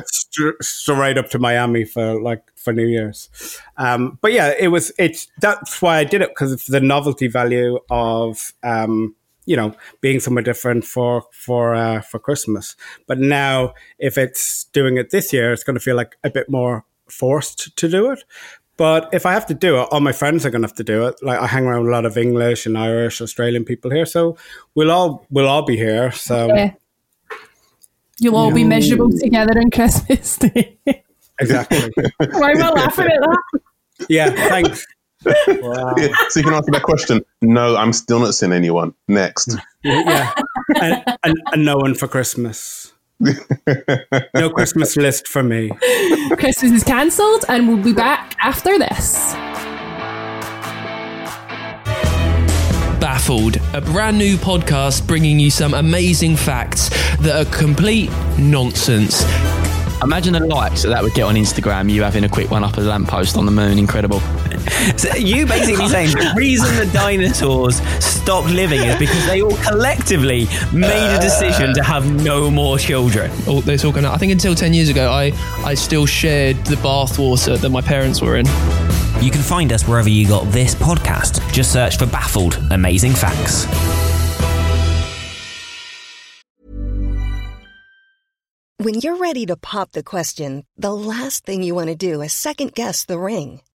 Straight up to Miami for like for New Year's. Um, but yeah, it was. It's that's why I did it because of the novelty value of um, you know being somewhere different for for uh, for Christmas. But now, if it's doing it this year, it's going to feel like a bit more forced to do it. But if I have to do it, all my friends are going to have to do it. Like I hang around a lot of English and Irish, Australian people here, so we'll all we'll all be here. So Yeah. You'll all be miserable together on Christmas Day. exactly, Why am I laughing at that? yeah. Thanks. Yeah, so you can answer that question. No, I'm still not seeing anyone. Next. yeah, and, and, and no one for Christmas. No Christmas list for me. Christmas is cancelled, and we'll be back after this. Baffled, a brand new podcast bringing you some amazing facts that are complete nonsense. Imagine the likes that that would get on Instagram. You having a quick one up a lamppost on the moon, incredible. So you basically saying the reason the dinosaurs stopped living is because they all collectively made a decision to have no more children. Oh, all, they're talking. I think until ten years ago, I I still shared the bathwater that my parents were in. You can find us wherever you got this podcast. Just search for Baffled Amazing Facts. When you're ready to pop the question, the last thing you want to do is second guess the ring.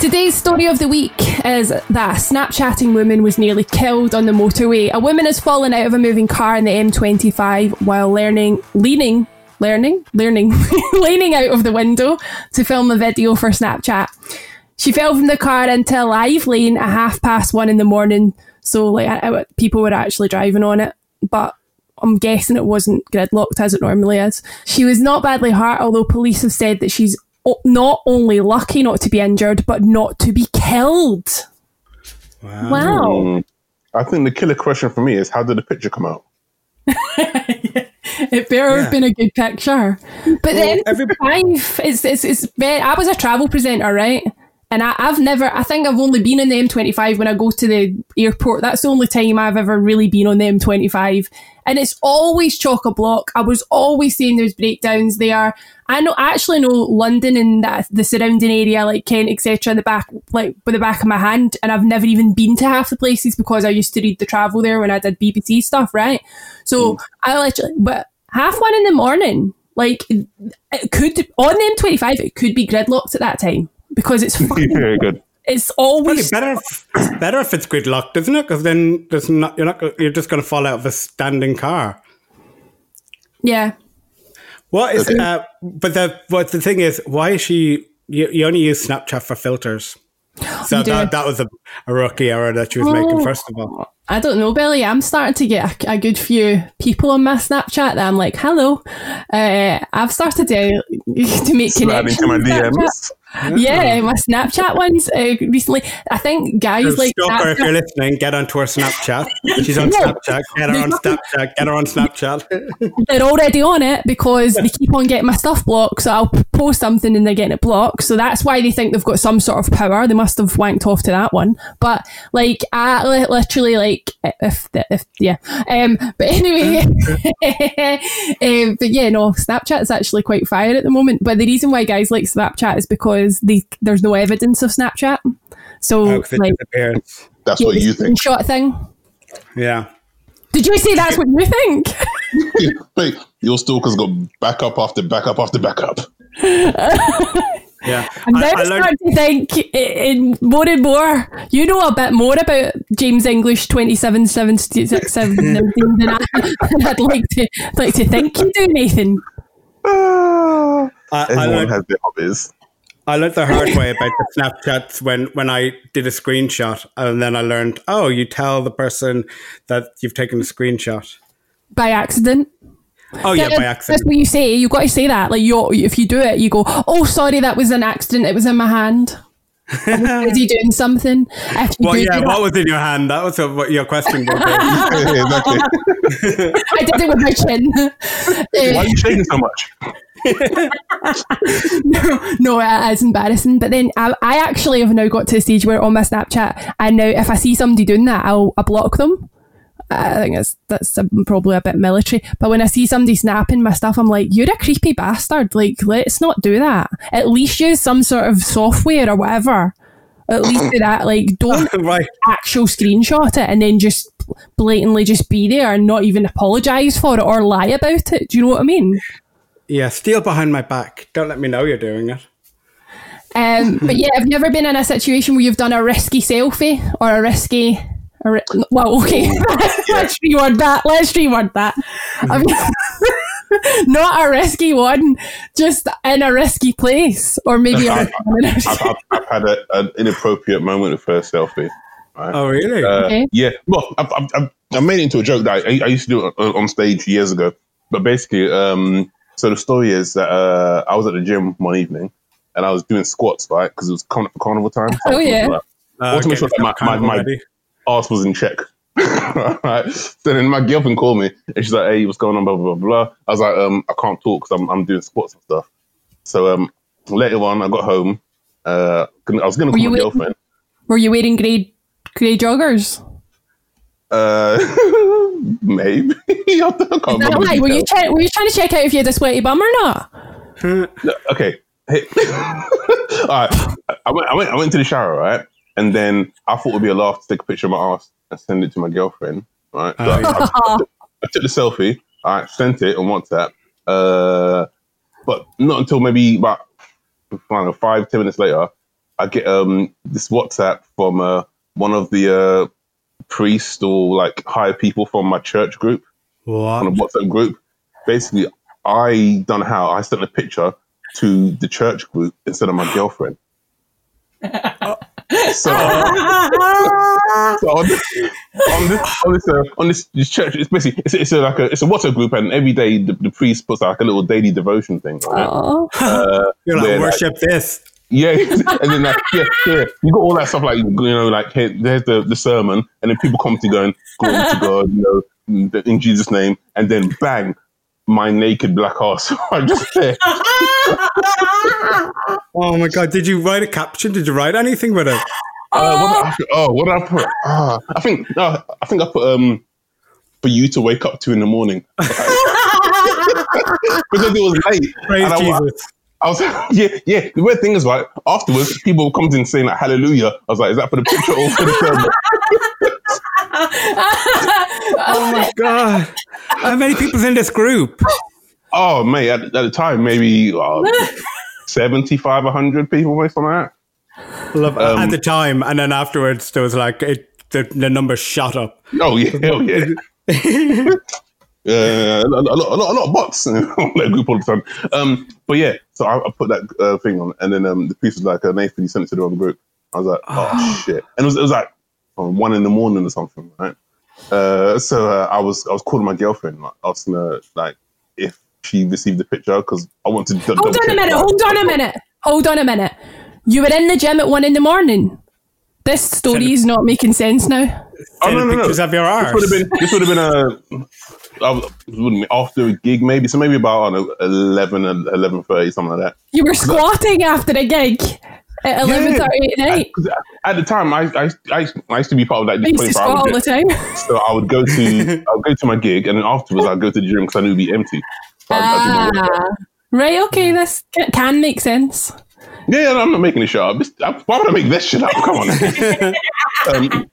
Today's story of the week is that a Snapchatting woman was nearly killed on the motorway. A woman has fallen out of a moving car in the M25 while learning, leaning, learning, learning, leaning out of the window to film a video for Snapchat. She fell from the car into a live lane at half past one in the morning. So like I, I, people were actually driving on it, but I'm guessing it wasn't gridlocked as it normally is. She was not badly hurt, although police have said that she's not only lucky not to be injured, but not to be killed. Wow. Mm. I think the killer question for me is how did the picture come out? It better Yeah. have been a good picture. But then five, it's, it's, it's I was a travel presenter, right? And I, I've never, I think I've only been in the M25 when I go to the airport. That's the only time I've ever really been on the M25. And it's always chock a block. I was always saying there's breakdowns there. I know, I actually know London and that, the surrounding area, like Kent, etc., in the back, like with the back of my hand. And I've never even been to half the places because I used to read the travel there when I did BBC stuff, right? So hmm. I literally, but half one in the morning, like it could on the M25, it could be gridlocked at that time because it's fucking, Very good. it's always Probably better. If, it's better if it's gridlocked, isn't it? Because then there's not. You're not. You're just going to fall out of a standing car. yeah. What is? Uh, but the what the thing is, why is she? You, you only use Snapchat for filters. So that, that was a, a rookie error that she was making. Oh. First of all, I don't know, Billy. I'm starting to get a, a good few people on my Snapchat that I'm like, hello. Uh, I've started to, to make Sliding connections. to my. DMs. Yeah, my Snapchat ones uh, recently. I think guys So like stalker, if you're listening, get onto her Snapchat. She's on. Snapchat. Get her on Snapchat. Get her on Snapchat. they're already on it because they keep on getting my stuff blocked. So I'll post something and they're getting it blocked. So that's why they think they've got some sort of power. They must have wanked off to that one. But like, I literally like if if yeah. Um. But anyway, um, but yeah, no. Snapchat is actually quite fire at the moment. But the reason why guys like Snapchat is because they there's no evidence of Snapchat. So 'cause like, disappears. That's yeah, what you think. Screenshot thing. Yeah. Did you say that's what you think? Wait, your stalker's got backup after backup after backup. Yeah. I'm I- now I learned- to think i- in more and more. You know a bit more about James English twenty seven seven six seven nineteen than I, than I'd like to like to think you do, Nathan. I, I Everyone learned, has their hobbies. I learned the hard way about the Snapchats when, when I did a screenshot, and then I learned, oh, you tell the person that you've taken a screenshot. By accident. Oh yeah, by accident. That's what you say. You've got to say that. Like you, if you do it, you go, "Oh, sorry, that was an accident. It was in my hand." I was busy doing something. If you Well, do yeah, do what was in your hand? That was a, what your question was. exactly. I did it with my chin. Why are you shaking so much? no, no, uh, it is embarrassing. But then I, I actually have now got to the stage where on my Snapchat, and now if I see somebody doing that, I'll I block them. I think that's that's a, probably a bit military. But when I see somebody snapping my stuff, I'm like, "You're a creepy bastard! Like, let's not do that. At least use some sort of software or whatever. At least do that. Like, don't right. actual screenshot it and then just blatantly just be there and not even apologize for it or lie about it. Do you know what I mean? Yeah, steal behind my back. Don't let me know you're doing it. Um, but yeah, I've you ever been in a situation where you've done a risky selfie or a risky? A ri- well, okay, let's reword that. Let's reword that. I mean, not a risky one, just in a risky place, or maybe. a- I've, I've, I've had a, an inappropriate moment with her selfie. Right? Oh, really? Uh, Okay. Yeah. Well, I've, I've, I've, made it into a joke that I, I used to do it on, on stage years ago. But basically, um, so the story is that uh, I was at the gym one evening and I was doing squats, right? Because it was coming up for carnival time. So Oh, yeah. like- Uh, want to make get sure that my, yourself kind my, my ready. arse was in check. right. So then my girlfriend called me and she's like, "Hey, what's going on?" Blah blah blah. blah. I was like, "Um, I can't talk because I'm I'm doing squats and stuff." So um, later on, I got home. Uh, I was gonna call you my wait- girlfriend. Were you wearing grey grey joggers? Uh, maybe. I can't Is that remember the? Were you trying? Were you trying to check out if you had a sweaty bum or not? No, okay. Hey. All right. I went, I went. I went to the shower, right, and then I thought it'd be a laugh to take a picture of my ass and send it to my girlfriend, right. So I, I- I took the selfie. I sent it on WhatsApp. Uh, but not until maybe about I don't know, five, ten minutes later, I get um this WhatsApp from uh, one of the uh, priests or like higher people from my church group What? on a WhatsApp group. Basically, I don't know how I sent a picture to the church group instead of my girlfriend. So, so on this, on this, on this, uh, on this, this church, it's basically it's, it's a, like a it's a WhatsApp group, and every day the, the priest puts like a little daily devotion thing. Right? Uh, You're like, where, worship this. Yeah, and then like, yeah, yeah, you got all that stuff like you know, like hey, there's the, the sermon, and then people come to going, glory to God, you know, in- in Jesus' name, and then bang, my naked black ass. I'm just there. Oh my god! Did you write a caption? Did you write anything with it? Uh, what I, oh, what did I put? Ah, I think no, I think I put um for you to wake up to in the morning because it was late. Praise and I, Jesus. I was yeah, yeah. The weird thing is, right afterwards, people would come in saying like Hallelujah. I was like, is that for the picture or for the sermon? Oh my god! How many people's in this group? Oh, mate, at, at the time, maybe uh, 75, 100 people, based on that. Love Um, at the time, and then afterwards there was like it, the the number shot up. Oh, yeah, hell yeah. Uh, a, lot, a, lot, a, lot, a lot of bots on that group all the time. Um, but yeah, so I, I put that uh, thing on, and then um, the piece was like, uh, Nathan, you sent it to the wrong group. I was like, oh shit, and it was, it was like um, one in the morning or something, right? Uh, so uh, I was I was calling my girlfriend, like, asking her like if she received the picture because I wanted to. Hold on a minute. Hold on a minute. Hold on a minute. You were in the gym at one in the morning. This story is not making sense now. Oh no, no, no! pictures of your This would have been this would have been a I was- wouldn't be after a gig maybe so maybe about I don't 11 and eleven thirty something like that. You were squatting after a gig at eleven thirty at night. At the time, I I, I, I used to be part of like I used to 24 hour squat all the time. So I would go to I would go to my gig and then afterwards I'd go to the gym because I knew it'd be empty. So I'd- I'd do my workout. Ah, right. Okay, this can make sense. Yeah, yeah, I'm not making this shit up. This- I- Why would I make this shit up? Come on. um,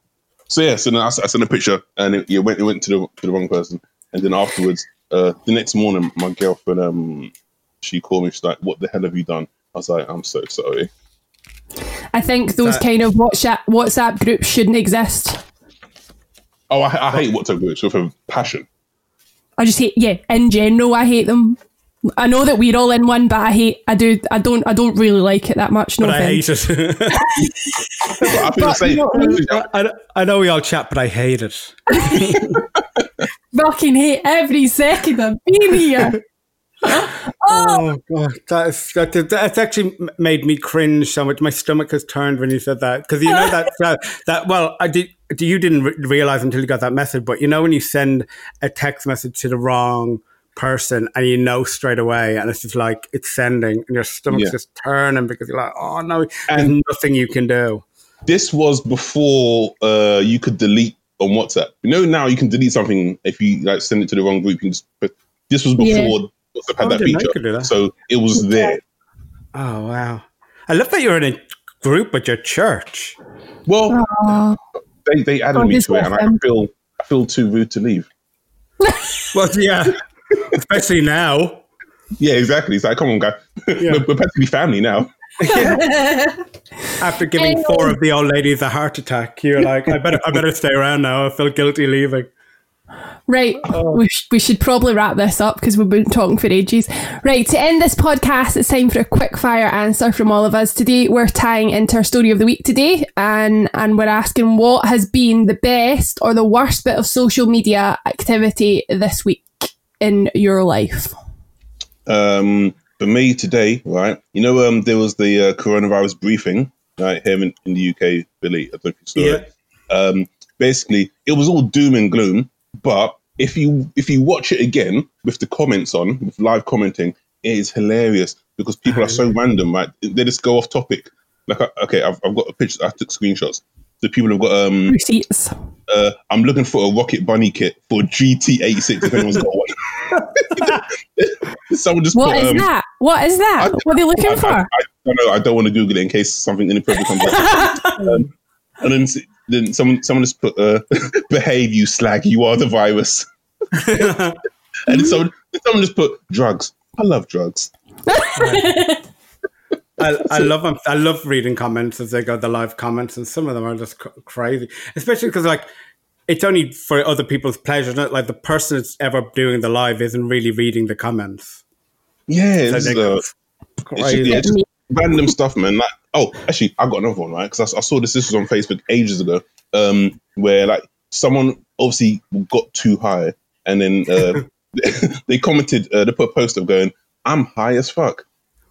so yeah, so then I, s- I sent a picture, and it, it went it went to the to the wrong person. And then afterwards, uh, the next morning, my girlfriend um, she called me. She's like, "What the hell have you done?" I was like, "I'm so sorry." I think those That- kind of WhatsApp WhatsApp groups shouldn't exist. Oh, I, I hate WhatsApp groups with a passion. I just hate. Yeah, in general, I hate them. I know that we're all in one, but I hate. I do. I don't. I don't really like it that much. No but I hate it. I feel the same. I, I know we all chat, but I hate it. Fucking hate every second of being here. Oh. oh god, that is that, that's actually made me cringe so much. My stomach has turned when you said that because you know that that, that well, I did. You didn't re- realize until you got that message, but you know when you send a text message to the wrong person and you know straight away, and it's just like it's sending, and your stomach's Yeah. just turning because you're like, oh no, there's nothing you can do. This was before uh, you could delete on WhatsApp. You know, now you can delete something if you like send it to the wrong group. You can just, but this was Yeah. before WhatsApp had Oh, that didn't know you feature, could do that. so it was there. Oh wow, I love that you're in a group at your church. Well, they they added Oh, me this to it, and I feel I feel too rude to leave. Well, yeah, especially now. Yeah, exactly. It's like, come on, guy, we're, we're practically family now. After giving four of the old ladies a heart attack, you're like, I better, I better stay around now. I feel guilty leaving. Right, we, sh- we should probably wrap this up because we've been talking for ages. Right, to end this podcast, it's time for a quick fire answer from all of us. Today, we're tying into our story of the week today, and and we're asking what has been the best or the worst bit of social media activity this week in your life. Um, for me today, right? You know, um, there was the uh, coronavirus briefing, right here in, in the UK, Billy. I don't know if you saw it. Um, basically it was all doom and gloom. But if you if you watch it again with the comments on, with live commenting, it is hilarious because people are so random, right? They just go off topic. Like, uh, okay, I've, I've got a picture. I took screenshots. The people have got um receipts. Uh, I'm looking for a Rocket Bunny kit for GT86. If anyone's got one, someone just What put, is um, that? What is that? what are they looking I, for? I, I don't know. I don't want to Google it in case something inappropriate comes up. um, and then, then someone someone just put, uh, "Behave, you slag! You are the virus." and then someone someone just put drugs. I love drugs. I, I love I love reading comments as they go the live comments, and some of them are just cr- crazy, especially because like it's only for other people's pleasure. Not like the person that's ever doing the live isn't really reading the comments. Yeah, So go it's, yeah, just random stuff, man. Like, oh, actually, I got another one, right? Because I, I saw this. This was on Facebook ages ago, um, where like someone obviously got too high, and then uh, they commented. Uh, they put a post of going, "I'm high as fuck,"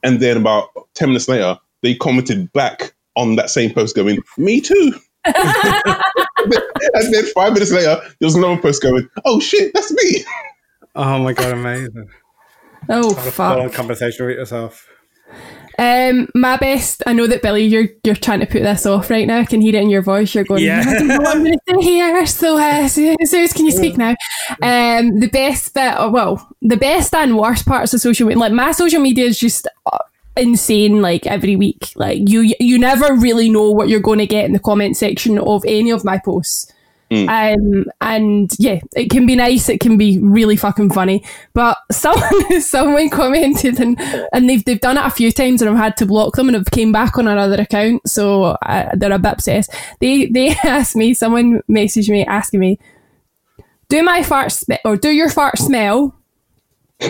and then about ten minutes later, they commented back on that same post, going, "Me too." and then five minutes later, there was another post going, "Oh shit, that's me." Oh my god, amazing! Oh Have a fuck. full-on conversation with yourself. Um, my best. I know that Billy, you're you're trying to put this off right now. I can hear it in your voice. You're going. Yeah. I don't know what I'm going to say here. So, uh, so, so can you speak now? Um, the best bit. oh, Well, the best and worst parts of social media. Like my social media is just. uh, insane like every week like you you never really know what you're going to get in the comment section of any of my posts um, and yeah, it can be nice. It can be really fucking funny. But someone, someone commented, and and they've they've done it a few times, and I've had to block them, and I've came back on another account, so uh, they're a bit obsessed. They they asked me. Someone messaged me asking me, "Do my fart sm- or do your farts smell,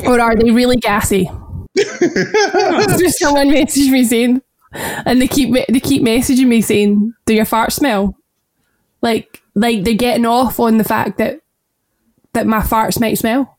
or are they really gassy?" Just someone messaged me saying, and they keep they keep messaging me saying, "Do your fart smell?" Like like they're getting off on the fact that that my farts might smell.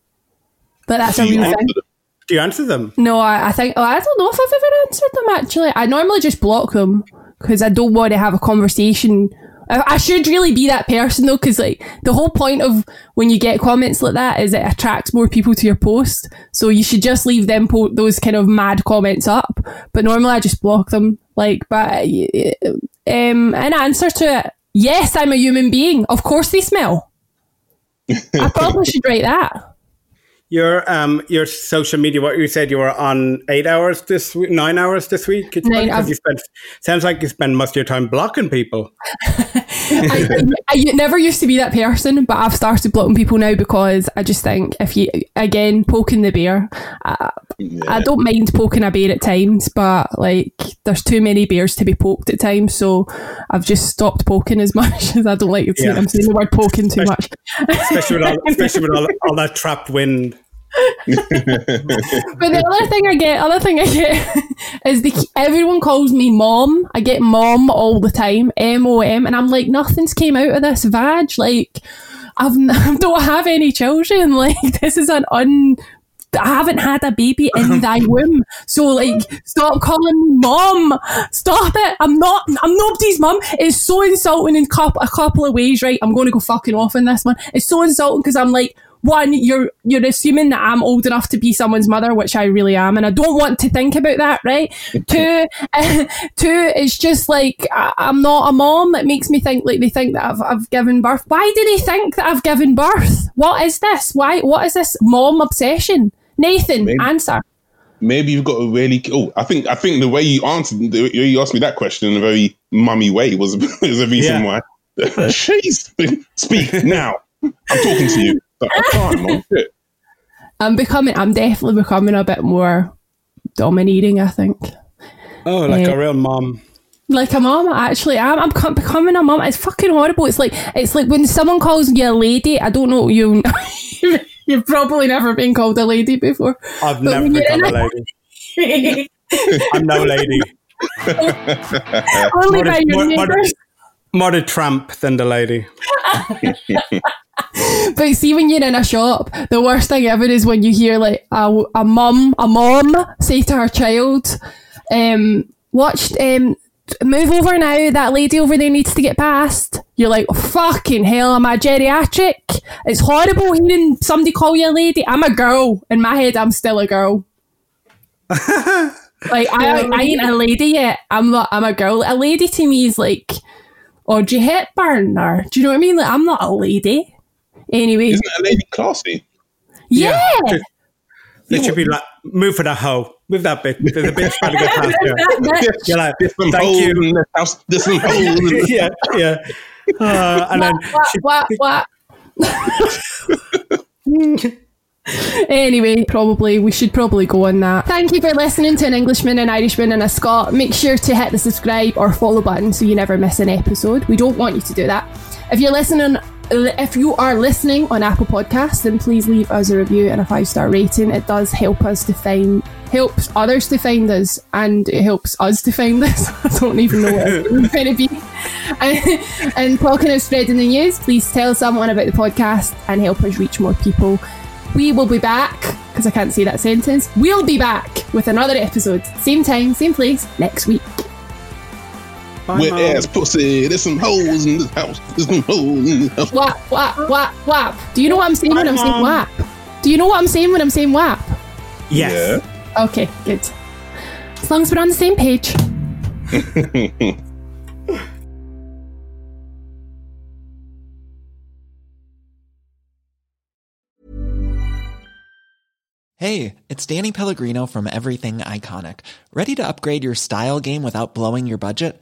But that's a Do you real thing. them? Do you answer them? No, I, I think oh, I don't know if I've ever answered them actually. I normally just block them because I don't want to have a conversation. I, I should really be that person though, because like the whole point of when you get comments like that is it attracts more people to your post. So you should just leave them po- those kind of mad comments up. But normally I just block them. Like, but um, in answer to it, yes, I'm a human being. Of course they smell. I probably should write that. Your um your social media. What you said you were on eight hours this week, nine hours this week. It's Nine, because I've- you spent. Sounds like you spend most of your time blocking people. I, I never used to be that person, but I've started blocking people now because I just think if you again poking the bear, I, I don't mind poking a bear at times, but like there's too many bears to be poked at times, so I've just stopped poking as much as I don't like to Yeah. I'm saying the word poking too much. especially with all, especially with all, all that trapped wind. But the other thing I get, other thing I get is the everyone calls me mom. I get mom all the time, M O M, and I'm like, nothing's came out of this vag. Like, I've I don't have any children. Like, this is an un. I haven't had a baby in thy womb, so like, stop calling me mom. Stop it. I'm not. I'm nobody's mom. It's so insulting in a couple of ways. Right, I'm going to go fucking off in this one. It's so insulting because I'm like, one, you're you're assuming that I'm old enough to be someone's mother, which I really am, and I don't want to think about that, right? two, two, it's just like I, I'm not a mom. It makes me think like they think that I've, I've given birth. Why do they think that I've given birth? What is this? Why? What is this mom obsession? Nathan, Maybe- answer. Maybe you've got a really. Oh, I think I think the way you answered, the way you asked me that question in a very mummy way was was a reason Yeah. why. Jeez, speak now. I'm talking to you. But I can't, man. Shit. I'm becoming. I'm definitely becoming a bit more dominating. I think. Oh, like Eh. a real mom. like a mom actually I'm, I'm becoming a mom it's fucking horrible it's like it's like when someone calls you a lady I don't know you you've probably never been called a lady before I've But never become a lady. I'm no lady. only More by the- your more- more More the tramp than the lady. but see when you're in a shop the worst thing ever is when you hear like a, a mum a mom say to her child um watched um move over now. That lady over there needs to get past. You're like, fucking hell, am I geriatric? It's horrible hearing somebody call you a lady. I'm a girl. In my head, I'm still a girl. like, I, I ain't a lady yet. I'm not, I'm a girl. A lady to me is like Audrey Hepburn, or do you know what I mean? Like, I'm not a lady. Anyway. Isn't a lady classy? Yeah. yeah. They should be like, move for that hoe. Move that bitch. There's a bitch trying to go past you. You're like, thank you. In the house. There's some holes. yeah, yeah. Uh, and then what, what, what? anyway, probably we should probably go on that. Thank you for listening to an Englishman, an Irishman, and a Scot. Make sure to hit the subscribe or follow button so you never miss an episode. We don't want you to do that. If you're listening if you are listening on Apple Podcasts, then please leave us a review and a five star rating. It does help us to find helps others to find us and it helps us to find us. I don't even know what it's going to be. And, and talking of spreading the news, please tell someone about the podcast and help us reach more people. We will be back, because I can't say that sentence. We'll be back with another episode, same time, same place, next week. Wet ass pussy. There's some holes in this house. There's some holes in this house. Whap, whap, whap, whap. Do you know what I'm saying Bye, when I'm saying whap? Do you know what I'm saying when I'm saying uh-huh. whap? Yes. Yeah. Okay, good. As long as we're on the same page. hey, it's Danny Pellegrino from Everything Iconic. Ready to upgrade your style game without blowing your budget?